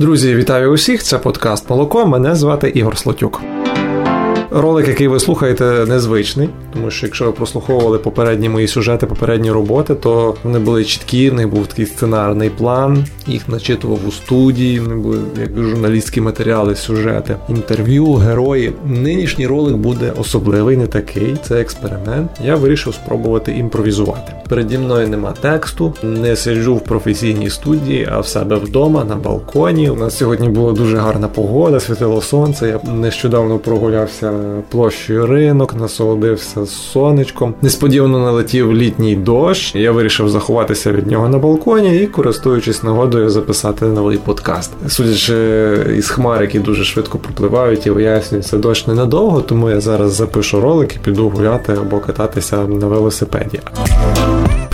Друзі, вітаю усіх! Це подкаст Молоко. Мене звати Ігор Слотюк. Ролик, який ви слухаєте, незвичний, тому що якщо ви прослуховували попередні мої сюжети, попередні роботи, то вони були чіткі, в них був такий сценарний план, їх начитував у студії, вони були як журналістські матеріали, сюжети, інтерв'ю, герої. Нинішній ролик буде особливий, не такий. Це експеримент. Я вирішив спробувати імпровізувати. Переді мною нема тексту, не сиджу в професійній студії, а в себе вдома на балконі. У нас сьогодні була дуже гарна погода, світило сонце. Я нещодавно прогулявся площею ринок, насолодився сонечком. Несподівано налетів літній дощ. Я вирішив заховатися від нього на балконі і, користуючись нагодою, записати новий подкаст. Судячи із хмар, які дуже швидко пропливають і вияснюється дощ ненадовго, тому я зараз запишу ролик і піду гуляти або кататися на велосипеді.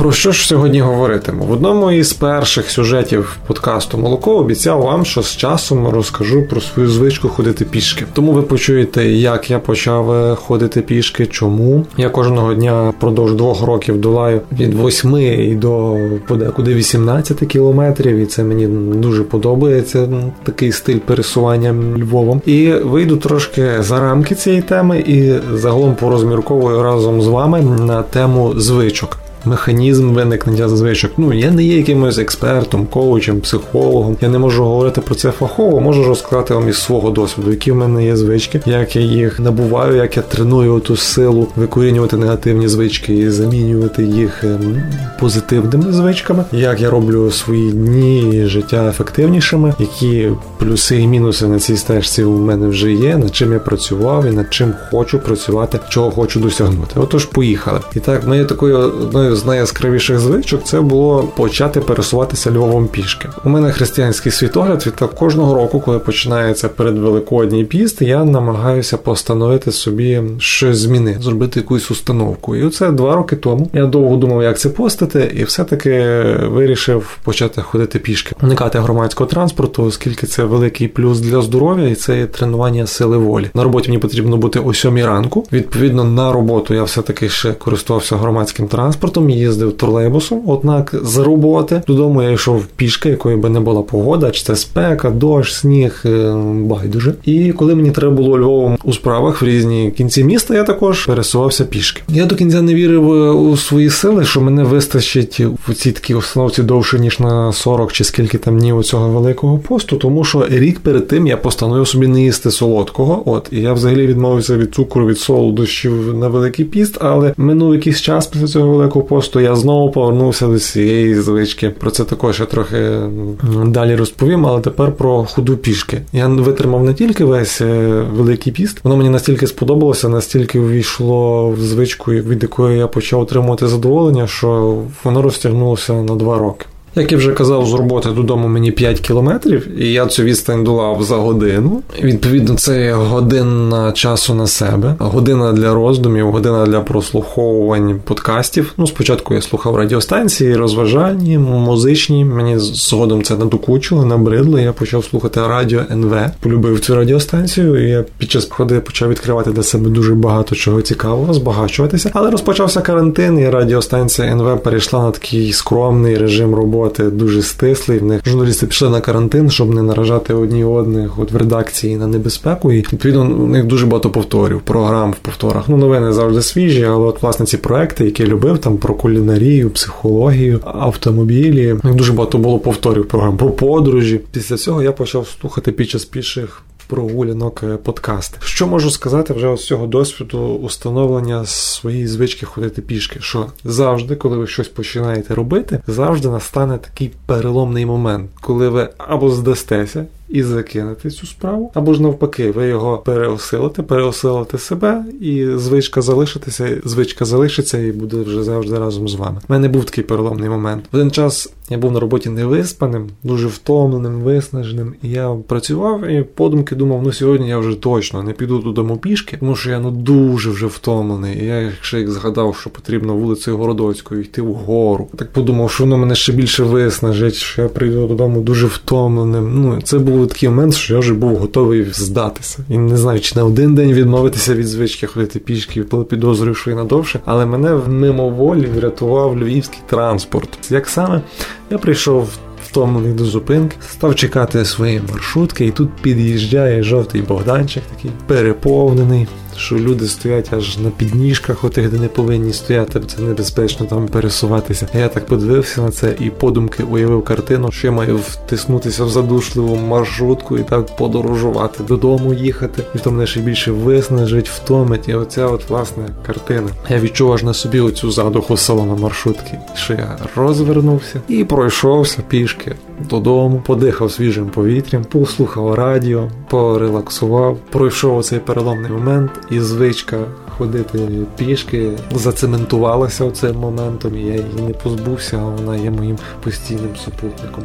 Про що ж сьогодні говоритиму? В одному із перших сюжетів подкасту Молоко обіцяв вам, що з часом розкажу про свою звичку ходити пішки. Тому ви почуєте, як я почав е, ходити пішки, чому я кожного дня впродовж двох років долаю від 8 і до подекуди 18 кілометрів, і це мені дуже подобається. Такий стиль пересування Львовом. І вийду трошки за рамки цієї теми і загалом порозмірковую разом з вами на тему звичок механізм виникнення звичок. Ну, я не є якимось експертом, коучем, психологом. Я не можу говорити про це фахово, можу розказати вам із свого досвіду, які в мене є звички, як я їх набуваю, як я треную ту силу викорінювати негативні звички і замінювати їх ем, позитивними звичками, як я роблю свої дні і життя ефективнішими, які плюси і мінуси на цій стежці у мене вже є, над чим я працював і над чим хочу працювати, чого хочу досягнути. Отож, поїхали. І так, моє такою одною з найяскравіших звичок це було почати пересуватися Львовом пішки. У мене християнський світогляд, відтак кожного року, коли починається передвеликодній піст, я намагаюся постановити собі щось зміни, зробити якусь установку. І оце два роки тому я довго думав, як це постати, і все-таки вирішив почати ходити пішки, уникати громадського транспорту, оскільки це великий плюс для здоров'я, і це є тренування сили волі. На роботі мені потрібно бути о сьомій ранку. Відповідно, на роботу я все-таки ще користувався громадським транспортом їздив тролейбусом, однак з роботи додому я йшов пішки, якою би не була погода, чи це спека, дощ, сніг, е, байдуже. І коли мені треба було Львовом у справах в різні кінці міста, я також пересувався пішки. Я до кінця не вірив е, у свої сили, що мене вистачить в цій такій установці довше ніж на 40 чи скільки там днів у цього великого посту, тому що рік перед тим я постановив собі не їсти солодкого. От і я взагалі відмовився від цукру, від солодощів на великий піст, але минув якийсь час після цього великого посту я знову повернувся до цієї звички. Про це також я трохи далі розповім, але тепер про худу пішки. Я витримав не тільки весь е, великий піст, воно мені настільки сподобалося, настільки увійшло в звичку, від якої я почав отримувати задоволення, що воно розтягнулося на два роки. Як я вже казав, з роботи додому мені 5 кілометрів, і я цю відстань долав за годину. Відповідно, це година часу на себе, година для роздумів, година для прослуховувань подкастів. Ну, спочатку я слухав радіостанції, розважальні, музичні. Мені згодом це надокучило, набридло. Я почав слухати радіо НВ, полюбив цю радіостанцію. і Я під час походи почав відкривати для себе дуже багато чого цікавого, збагачуватися. Але розпочався карантин, і радіостанція НВ перейшла на такий скромний режим роботи роботи дуже стислий. В них журналісти пішли на карантин, щоб не наражати одні одних от в редакції на небезпеку. І відповідно у них дуже багато повторів, програм в повторах. Ну, новини завжди свіжі, але от власне ці проекти, які я любив, там про кулінарію, психологію, автомобілі. У них дуже багато було повторів програм про подорожі. Після цього я почав слухати під час піших прогулянок гулянок подкасти. Що можу сказати вже з цього досвіду установлення своєї звички ходити пішки? Що завжди, коли ви щось починаєте робити, завжди настане такий переломний момент, коли ви або здастеся і закинете цю справу, або ж навпаки, ви його переосилите, переосилите себе, і звичка залишитися, звичка залишиться і буде вже завжди разом з вами. У мене був такий переломний момент. В один час я був на роботі невиспаним, дуже втомленим, виснаженим. І я працював і подумки думав, ну сьогодні я вже точно не піду додому пішки, тому що я ну дуже вже втомлений. І я ще як згадав, що потрібно вулицею Городоцькою йти вгору. Так подумав, що воно мене ще більше виснажить, що я прийду додому дуже втомленим. Ну це був був такий момент, що я вже був готовий здатися. І не знаю, чи на один день відмовитися від звички ходити пішки, коли підозрюю, що і надовше. Але мене в мимоволі врятував львівський транспорт. Як саме я прийшов втомлений до зупинки, став чекати своєї маршрутки, і тут під'їжджає жовтий Богданчик, такий переповнений що люди стоять аж на підніжках, отих, де не повинні стояти, це небезпечно там пересуватися. Я так подивився на це і подумки уявив картину, що я маю втиснутися в задушливу маршрутку і так подорожувати додому їхати. І то мене ще більше виснажить, втомить. І оця от власне картина. Я відчув аж на собі оцю задуху салона маршрутки, що я розвернувся і пройшовся пішки додому, подихав свіжим повітрям, послухав радіо, порелаксував, пройшов оцей переломний момент і звичка ходити пішки зацементувалася цим моментом, і я її не позбувся, а вона є моїм постійним супутником.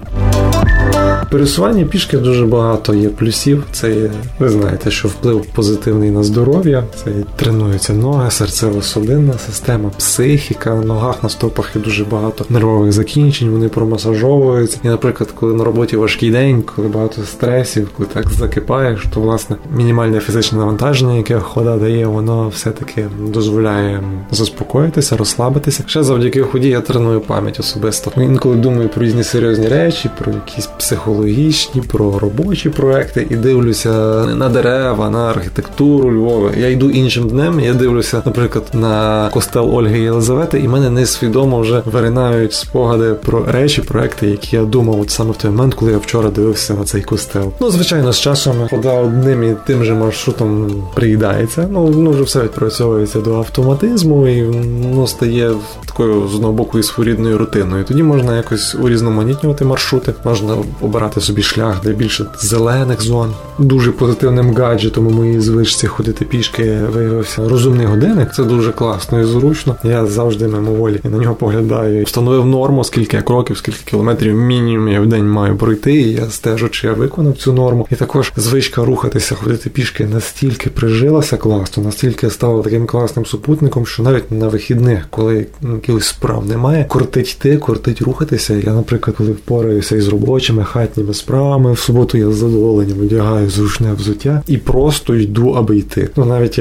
Пересування пішки дуже багато є плюсів. Це є, ви знаєте, що вплив позитивний на здоров'я, це тренуються ноги, серцево-судинна система, психіка. На ногах на стопах є дуже багато нервових закінчень, вони промасажовуються. І, наприклад, коли на роботі важкий день, коли багато стресів, коли так закипаєш, то власне мінімальне фізичне навантаження, яке хода дає, воно все таки дозволяє заспокоїтися, розслабитися. Ще завдяки ході я треную пам'ять особисто. Інколи думаю про різні серйозні речі, про якісь психологічні, про робочі проекти і дивлюся на дерева, на архітектуру Львова. Я йду іншим днем. Я дивлюся, наприклад, на костел Ольги Єлизавети, і мене несвідомо вже виринають спогади про речі, проекти, які я думав от саме в той момент, коли я вчора дивився на цей костел. Ну, звичайно, з часом хода одним і тим же маршрутом приїдається. Ну, ну вже все відпрацьовується до автоматизму, і воно стає такою з одного боку і своєрідною рутиною. Тоді можна якось урізноманітнювати маршрути, можна обирати собі шлях, де більше зелених зон. Дуже позитивним гаджетом у моїй звичці ходити пішки виявився розумний годинник. Це дуже класно і зручно. Я завжди мимоволі на нього поглядаю. Встановив норму, скільки кроків, скільки кілометрів мінімум я в день маю пройти. і Я стежу, чи я виконав цю норму. І також звичка рухатися, ходити пішки настільки прижилася класно, настільки стало таким класним супутником, що навіть на вихідних, коли якихось справ немає, кортить йти, кортить рухатися. Я, наприклад, коли впораюся із робочими хатніми справами, в суботу я з задоволенням одягаю зручне взуття і просто йду, аби йти. Ну навіть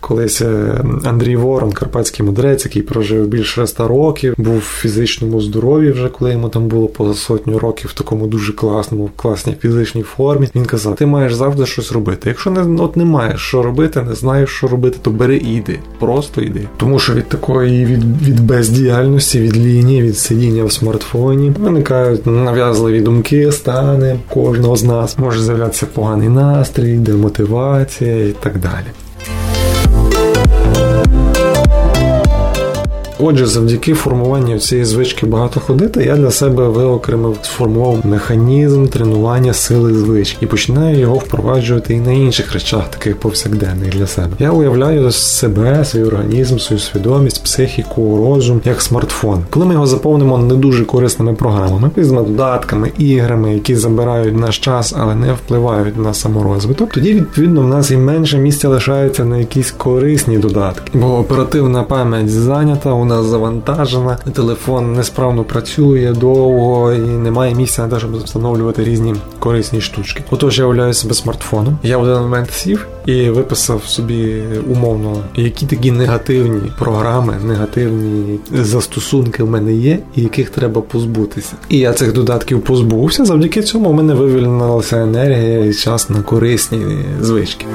Колись е, Андрій Ворон, карпатський мудрець, який прожив більше ста років, був в фізичному здоров'ї вже коли йому там було поза сотню років в такому дуже класному, класній фізичній формі. Він казав: ти маєш завжди щось робити. Якщо не от не маєш що робити, не знаєш, що робити, то бери і йди. Просто йди. Тому що від такої від, від бездіяльності, від лінії, від сидіння в смартфоні виникають нав'язливі думки, стани кожного з нас. Може з'являтися поганий настрій, демотивація і так далі. Thank you. Отже, завдяки формуванню цієї звички багато ходити, я для себе виокремив сформував механізм тренування сили звички і починаю його впроваджувати і на інших речах, таких повсякденних для себе. Я уявляю себе, свій організм, свою свідомість, психіку, розум як смартфон. Коли ми його заповнимо не дуже корисними програмами, різними додатками, іграми, які забирають наш час, але не впливають на саморозвиток, тоді відповідно в нас і менше місця лишається на якісь корисні додатки, бо оперативна пам'ять зайнята нас завантажена, телефон несправно працює довго і немає місця на те, щоб встановлювати різні корисні штучки. Отож, я уявляю себе смартфоном. Я в один момент сів і виписав собі умовно, які такі негативні програми, негативні застосунки в мене є, і яких треба позбутися. І я цих додатків позбувся. Завдяки цьому в мене вивільнилася енергія і час на корисні звички.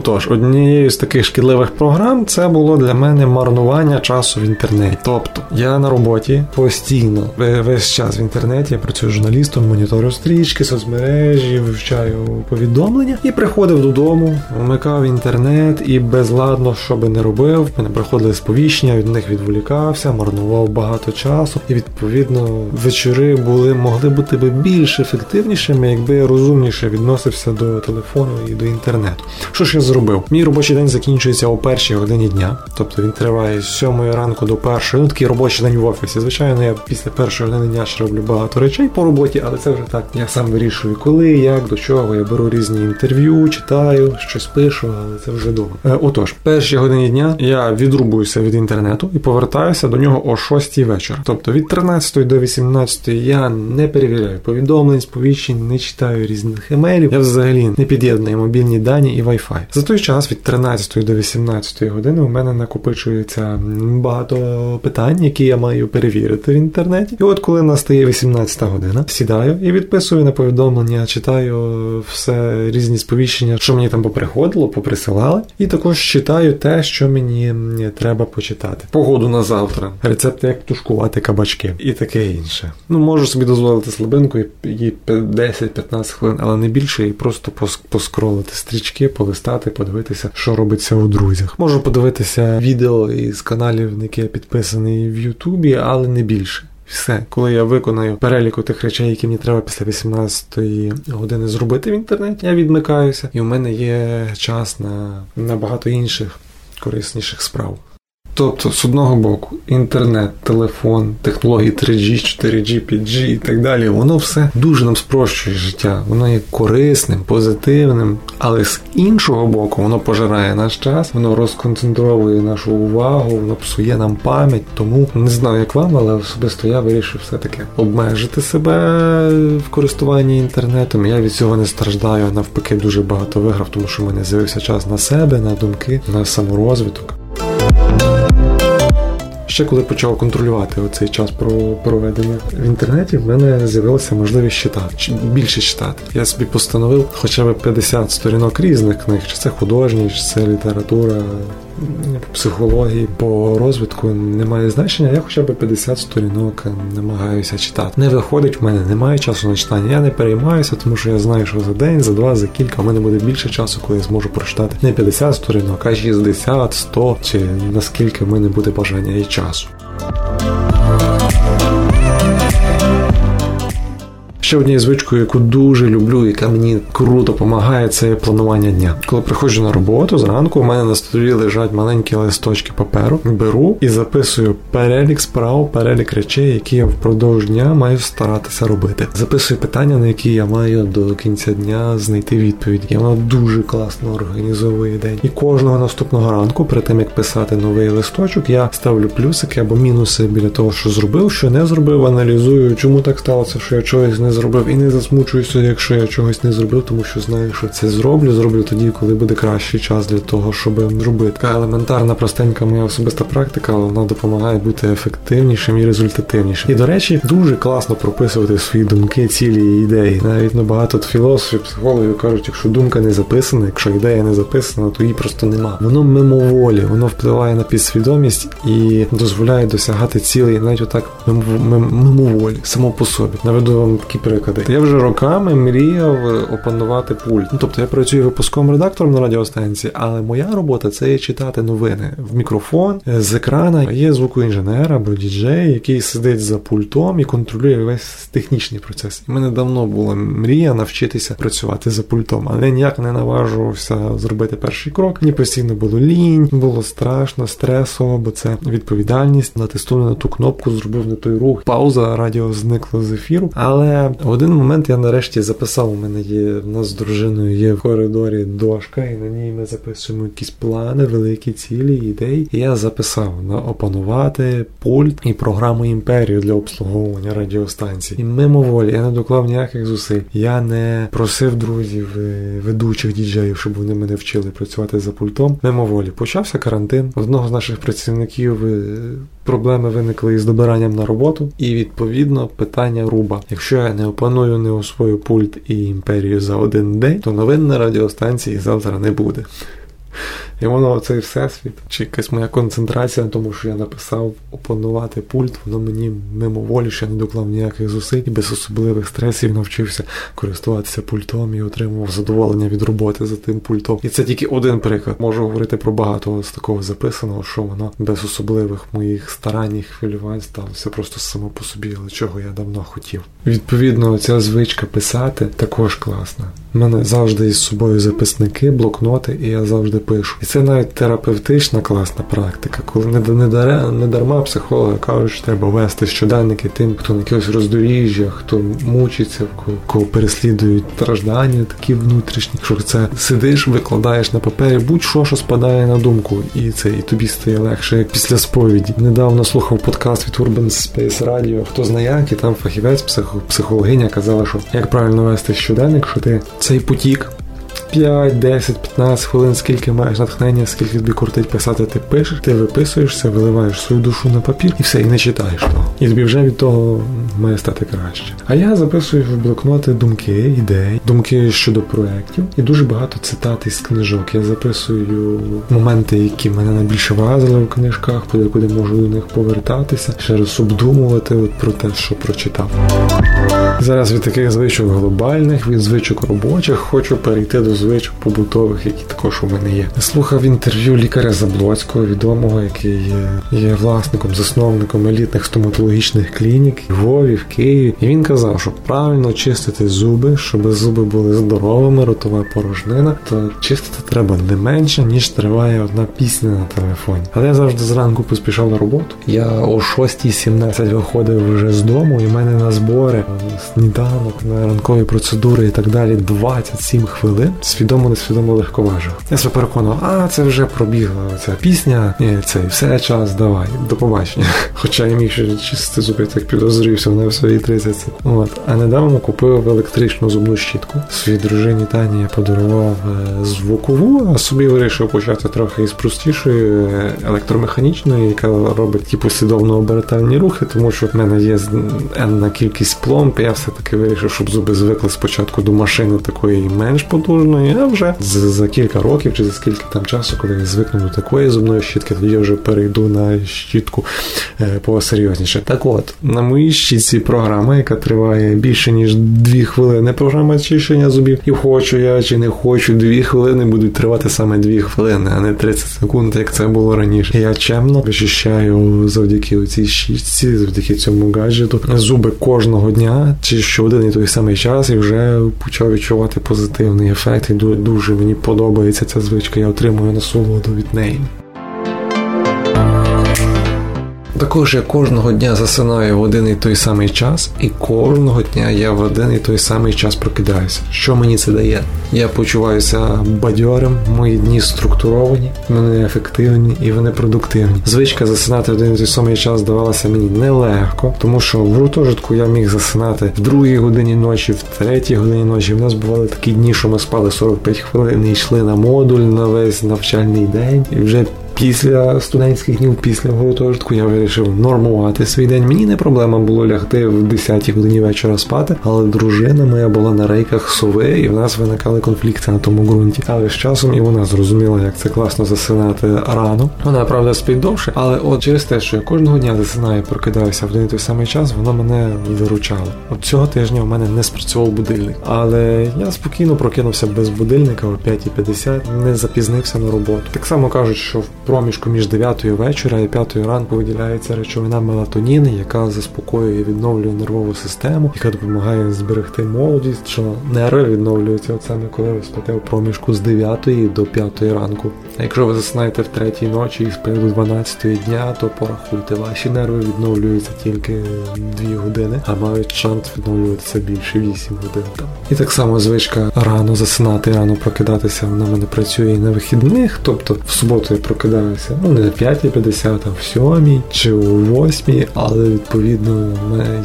Отож, однією з таких шкідливих програм це було для мене марнування часу в інтернеті. Тобто я на роботі постійно весь час в інтернеті, я працюю журналістом, моніторю стрічки, соцмережі, вивчаю повідомлення і приходив додому, вмикав інтернет і безладно, що би не робив, мене приходили сповіщення, від них відволікався, марнував багато часу. І відповідно вечори були могли бути би більш ефективнішими, якби я розумніше відносився до телефону і до інтернету. Що ж я зробив? Мій робочий день закінчується о першій годині дня, тобто він триває з 7 ранку до першої. Ну такий робочий день в офісі. Звичайно, я після першої години дня ще роблю багато речей по роботі, але це вже так. Я сам вирішую, коли, як, до чого. Я беру різні інтерв'ю, читаю, щось пишу, але це вже довго. Е, отож, перші годині дня я відрубуюся від інтернету і повертаюся до нього о 6 вечора. Тобто від 13 до 18 я не перевіряю повідомлень, сповіщень, не читаю різних емейлів. Я взагалі не під'єдную мобільні дані і Wi-Fi. За той час від 13 до 18 години у мене накопичується багато питань, які я маю перевірити в інтернеті. І от коли настає 18 година, сідаю і відписую на повідомлення, читаю все різні сповіщення, що мені там поприходило, поприсилали, і також читаю те, що мені треба почитати. Погоду на завтра, рецепти, як тушкувати кабачки і таке інше. Ну можу собі дозволити слабинку і 10-15 хвилин, але не більше, і просто поскролити стрічки, полистати, подивитися, що робиться у друзях. Можу подивитися відео із каналів, на які я підписаний в Ютубі, але не більше. Все, коли я виконаю переліку тих речей, які мені треба після 18-ї години зробити в інтернеті, я відмикаюся, і у мене є час на, на інших корисніших справ. Тобто, з одного боку, інтернет, телефон, технології 3G, 4G, 5G і так далі, воно все дуже нам спрощує життя, воно є корисним, позитивним, але з іншого боку, воно пожирає наш час, воно розконцентровує нашу увагу, воно псує нам пам'ять. Тому не знаю, як вам, але особисто я вирішив все-таки обмежити себе в користуванні інтернетом. Я від цього не страждаю, навпаки, дуже багато виграв, тому що в мене з'явився час на себе, на думки, на саморозвиток. Ще коли почав контролювати оцей час про проведення в інтернеті, в мене з'явилася можливість читати більше читати. Я собі постановив хоча б 50 сторінок різних книг, чи це художні, чи це література, психології по розвитку немає значення. Я хоча б 50 сторінок намагаюся читати. Не виходить в мене, немає часу на читання. Я не переймаюся, тому що я знаю, що за день, за два, за кілька в мене буде більше часу, коли я зможу прочитати не 50 сторінок, а 60, 100, чи наскільки в мене буде бажання і часу. Ще однією звичкою, яку дуже люблю, яка мені круто допомагає, це планування дня. Коли приходжу на роботу зранку, у мене на столі лежать маленькі листочки паперу, беру і записую перелік справ, перелік речей, які я впродовж дня маю старатися робити. Записую питання, на які я маю до кінця дня знайти відповідь. І воно дуже класно організовує день. І кожного наступного ранку, перед тим як писати новий листочок, я ставлю плюсики або мінуси біля того, що зробив, що не зробив, аналізую, чому так сталося, що я чогось не зробив зробив, і не засмучуюся, якщо я чогось не зробив, тому що знаю, що це зроблю. Зроблю тоді, коли буде кращий час для того, щоб зробити. Така елементарна, простенька моя особиста практика, але вона допомагає бути ефективнішим і результативнішим. І до речі, дуже класно прописувати свої думки, цілі і ідеї. Навіть ну, багато філософів, психологів кажуть, якщо думка не записана, якщо ідея не записана, то її просто нема. Воно мимоволі, воно впливає на підсвідомість і дозволяє досягати цілей, навіть отак мимоволі, само по собі. Наведу вам такі приклади. Я вже роками мріяв опанувати пульт. Ну, Тобто я працюю випусковим редактором на радіостанції, але моя робота це читати новини в мікрофон з екрана. Є звукоінженер або діджей, який сидить за пультом і контролює весь технічний процес. І мене давно була мрія навчитися працювати за пультом, але ніяк не наважувався зробити перший крок. Мені постійно було лінь, було страшно, стресово, бо це відповідальність. Натиснули на ту кнопку, зробив не той рух. Пауза радіо зникло з ефіру. Але в один момент я нарешті записав, у мене є в нас з дружиною є в коридорі дошка, і на ній ми записуємо якісь плани, великі цілі, ідеї. І я записав на опанувати пульт і програму імперію для обслуговування радіостанцій. І мимоволі я не доклав ніяких зусиль. Я не просив друзів, е, ведучих діджеїв, щоб вони мене вчили працювати за пультом. Мимоволі почався карантин. Одного з наших працівників е, проблеми виникли із добиранням на роботу, і відповідно питання руба. Якщо я не опаную, не освою пульт і імперію за один день, то новин на радіостанції завтра не буде. І воно цей всесвіт, чи якась моя концентрація на тому, що я написав опанувати пульт, воно мені мимоволі, я не доклав ніяких зусиль без особливих стресів навчився користуватися пультом і отримував задоволення від роботи за тим пультом. І це тільки один приклад. Можу говорити про багато з такого записаного, що воно без особливих моїх старань і хвилювань сталося просто само по собі, але чого я давно хотів. Відповідно, ця звичка писати також класна. У мене завжди із собою записники, блокноти, і я завжди пишу. Це навіть терапевтична класна практика, коли не, не, дарма психологи кажуть, що треба вести щоденники тим, хто на якихось роздоріжжях, хто мучиться, кого переслідують страждання, такі внутрішні. Що це сидиш, викладаєш на папері, будь-що що спадає на думку, і це і тобі стає легше, як після сповіді. Недавно слухав подкаст від Urban Space Radio, хто знає, як, і там фахівець, психологиня казала, що як правильно вести щоденник, що ти цей потік 5, 10, 15 хвилин, скільки маєш натхнення, скільки тобі кортить писати, ти пишеш, ти виписуєшся, виливаєш свою душу на папір і все, і не читаєш того. І тобі вже від того має стати краще. А я записую в блокноти думки, ідеї, думки щодо проєктів і дуже багато цитат із книжок. Я записую моменти, які мене найбільше вразили в книжках, куди можу до них повертатися, ще раз обдумувати от про те, що прочитав. Зараз від таких звичок глобальних, від звичок робочих, хочу перейти до звичок побутових, які також у мене є. Слухав інтерв'ю лікаря Заблоцького, відомого, який є власником, засновником елітних стоматологічних клінік в Львові, в Києві. І він казав, що правильно чистити зуби, щоб зуби були здоровими, ротова порожнина, то чистити треба не менше, ніж триває одна пісня на телефоні. Але я завжди зранку поспішав на роботу. Я о 6.17 виходив вже з дому, і в мене на збори сніданок, на ранкові процедури і так далі 27 хвилин. Свідомо, несвідомо легковажив. Я себе переконав, а це вже пробігла ця пісня, і це все час, давай, до побачення. Хоча я міг ще чистити зуби, так підозрівся на свої 30. От. А недавно купив електричну зубну щітку. Своїй дружині Тані я подарував е, звукову, а собі вирішив почати трохи із простішої е, електромеханічної, яка робить ті послідовно обертальні рухи, тому що в мене є енна кількість пломб, я все-таки вирішив, щоб зуби звикли спочатку до машини такої менш потужної, а вже за кілька років чи за скільки там часу, коли я звикну до такої зубної щітки, тоді я вже перейду на щітку е, посерйозніше. Так от, на моїй щітці програма, яка триває більше ніж дві хвилини, програма чищення зубів, і хочу я чи не хочу, дві хвилини будуть тривати саме дві хвилини, а не 30 секунд, як це було раніше. Я чемно вичищаю завдяки цій щітці, завдяки цьому гаджету зуби кожного дня чи що один і той самий час, і вже почав відчувати позитивний ефект. Дуже мені подобається ця звичка. Я отримую насолоду від неї. Також я кожного дня засинаю в один і той самий час, і кожного дня я в один і той самий час прокидаюся. Що мені це дає? Я почуваюся бадьорим, мої дні структуровані, вони ефективні і вони продуктивні. Звичка засинати в один і той самий час давалася мені нелегко, тому що в гуртожитку я міг засинати в другій годині ночі, в третій годині ночі. В нас бували такі дні, що ми спали 45 хвилин і йшли на модуль на весь навчальний день, і вже Після студентських днів, після гуртожитку я вирішив нормувати свій день. Мені не проблема було лягти в 10 годині вечора спати, але дружина моя була на рейках сови, і в нас виникали конфлікти на тому ґрунті. Але з часом і вона зрозуміла, як це класно засинати рано. Вона правда спить довше, але от через те, що я кожного дня засинаю, прокидаюся в один і той самий час, воно мене виручало. От цього тижня в мене не спрацював будильник, але я спокійно прокинувся без будильника о 5.50, не запізнився на роботу. Так само кажуть, що в проміжку між 9 вечора і 5 ранку виділяється речовина мелатонін, яка заспокоює і відновлює нервову систему, яка допомагає зберегти молодість, що нерви відновлюються от саме коли ви спите в проміжку з 9 до 5 ранку. А якщо ви засинаєте в 3 ночі і спите до 12 дня, то порахуйте, ваші нерви відновлюються тільки 2 години, а мають шанс відновлюватися більше 8 годин. І так само звичка рано засинати, рано прокидатися, вона мене працює і на вихідних, тобто в суботу я прокидаю прокидаюся. Ну, не в 5.50, а в 7 чи у 8, але відповідно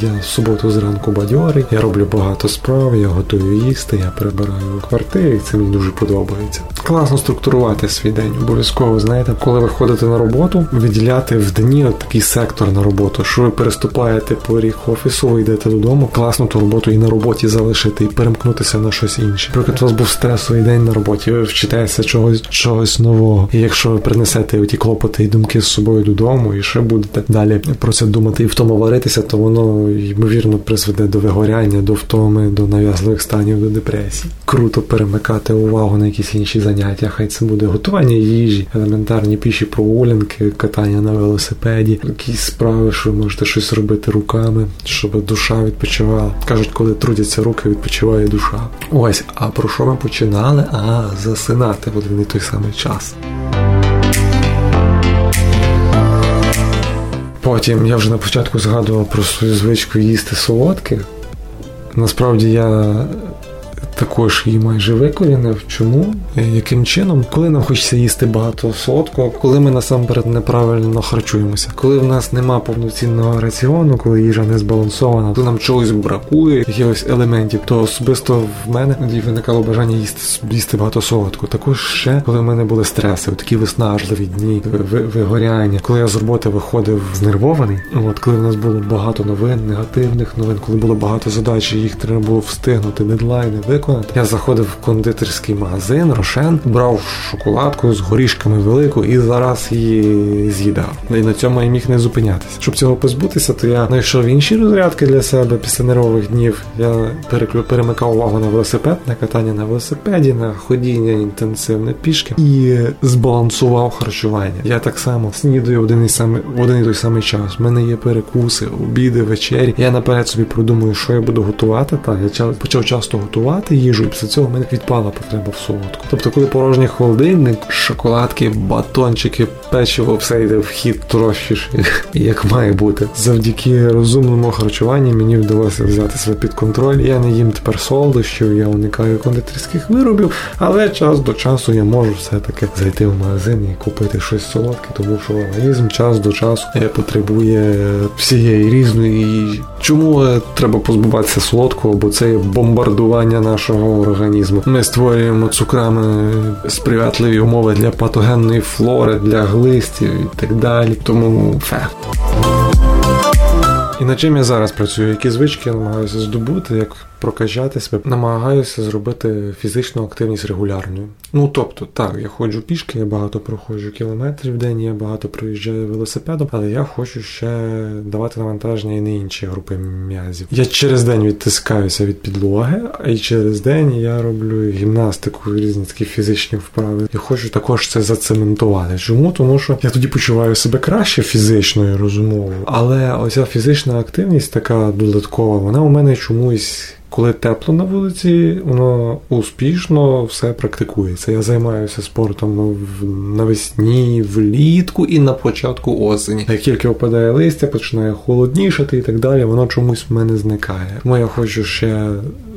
я в суботу зранку бадьорий, я роблю багато справ, я готую їсти, я прибираю квартири, і це мені дуже подобається. Класно структурувати свій день. Обов'язково, знаєте, коли ви ходите на роботу, виділяти в дні от такий сектор на роботу, що ви переступаєте поріг офісу, ви йдете додому, класно ту роботу і на роботі залишити, і перемкнутися на щось інше. Наприклад, у вас був стресовий день на роботі, ви вчитаєтеся чогось чогось нового. І якщо ви принесете берете оті клопоти і думки з собою додому, і ще будете далі про це думати і в тому варитися, то воно ймовірно призведе до вигоряння, до втоми, до нав'язливих станів, до депресії. Круто перемикати увагу на якісь інші заняття. Хай це буде готування їжі, елементарні піші прогулянки, катання на велосипеді, якісь справи, що ви можете щось робити руками, щоб душа відпочивала. Кажуть, коли трудяться руки, відпочиває душа. Ось, а про що ми починали? А засинати в один і той самий час. Потім я вже на початку згадував про свою звичку їсти солодке. Насправді я також її майже викорінив. Чому? Яким чином? Коли нам хочеться їсти багато солодкого, коли ми насамперед неправильно харчуємося, коли в нас нема повноцінного раціону, коли їжа не збалансована, коли нам чогось бракує, якихось елементів, то особисто в мене виникало бажання їсти їсти багато солодкого. Також ще коли в мене були стреси, такі виснажливі дні, вигоряння, коли я з роботи виходив знервований. От коли в нас було багато новин, негативних новин, коли було багато задач, їх треба було встигнути, дедлайни виконати. Я заходив в кондитерський магазин, рошен, брав шоколадку з горішками велику і зараз її з'їдав. І на цьому я міг не зупинятися. Щоб цього позбутися, то я знайшов інші розрядки для себе після нервових днів. Я перемикав увагу на велосипед, на катання на велосипеді, на ходіння інтенсивне пішки і збалансував харчування. Я так само снідаю один і самий в один і той самий час. У мене є перекуси, обіди, вечері. Я наперед собі продумую, що я буду готувати. Так, я почав часто готувати їжу, і після цього в мене відпала потреба в солодку. Тобто, коли порожній холодильник, шоколадки, батончики, печиво, все йде в хід трощіше, як має бути. Завдяки розумному харчуванню мені вдалося взяти себе під контроль. Я не їм тепер солодощів, я уникаю кондитерських виробів, але час до часу я можу все-таки зайти в магазин і купити щось солодке, тому що організм час до часу потребує всієї різної їжі. Чому треба позбуватися солодкого? Бо це є бомбардування нашого організму. Ми створюємо цукрами сприятливі умови для патогенної флори, для глистів і так далі. Тому фе. І над чим я зараз працюю? Які звички я намагаюся здобути, як прокачати себе, намагаюся зробити фізичну активність регулярною. Ну тобто, так, я ходжу пішки, я багато проходжу кілометрів в день, я багато проїжджаю велосипедом, але я хочу ще давати навантаження і на інші групи м'язів. Я через день відтискаюся від підлоги, а й через день я роблю гімнастику, різні такі фізичні вправи. Я хочу також це зацементувати. Чому? Тому що я тоді почуваю себе краще фізично і розумово, але оця фізична активність така додаткова, вона у мене чомусь коли тепло на вулиці, воно успішно все практикується. Я займаюся спортом навесні, влітку і на початку осені. Як тільки опадає листя, починає холоднішати і так далі, воно чомусь в мене зникає. Тому я хочу ще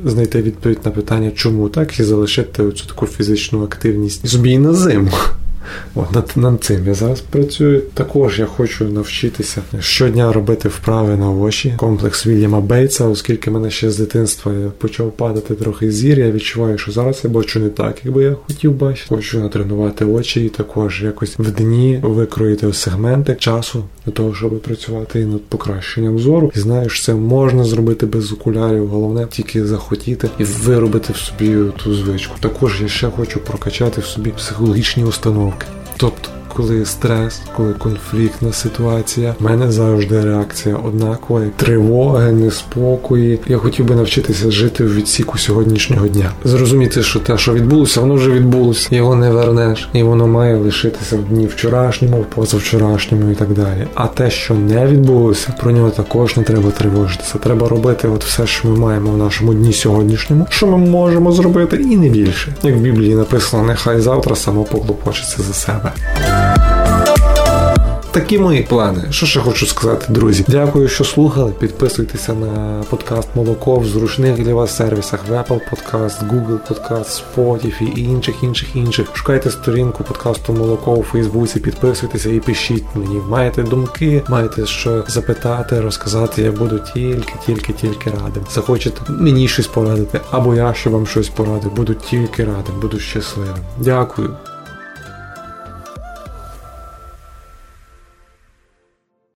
знайти відповідь на питання, чому так, і залишити цю таку фізичну активність собі на зиму. От, над, над цим я зараз працюю. Також я хочу навчитися щодня робити вправи на очі. Комплекс Вільяма Бейтса, оскільки мене ще з дитинства я почав падати трохи зір. Я відчуваю, що зараз я бачу не так, якби я хотів бачити. Хочу натренувати очі і також якось в дні викроїти сегменти часу для того, щоб працювати і над покращенням зору. І знаю, що це можна зробити без окулярів. Головне тільки захотіти і виробити в собі ту звичку. Також я ще хочу прокачати в собі психологічні установки. Тобто коли стрес, коли конфліктна ситуація, в мене завжди реакція однакова, тривоги, неспокої. Я хотів би навчитися жити в відсіку сьогоднішнього дня. Зрозуміти, що те, що відбулося, воно вже відбулося, його не вернеш, і воно має лишитися в дні вчорашньому, позавчорашньому і так далі. А те, що не відбулося, про нього також не треба тривожитися. Треба робити от все, що ми маємо в нашому дні сьогоднішньому, що ми можемо зробити, і не більше. Як в Біблії написано, нехай завтра само поклопочеться за себе. Такі мої плани. Що ще хочу сказати, друзі? Дякую, що слухали. Підписуйтеся на подкаст Молоко в зручних для вас сервісах в Apple Podcast, Google Podcast, Spotify і інших, інших, інших. Шукайте сторінку подкасту Молоко у Фейсбуці, підписуйтеся і пишіть мені. Маєте думки, маєте що запитати, розказати. Я буду тільки, тільки, тільки радим. Захочете мені щось порадити, або я ще вам щось порадив. Буду тільки радим, буду щасливим. Дякую.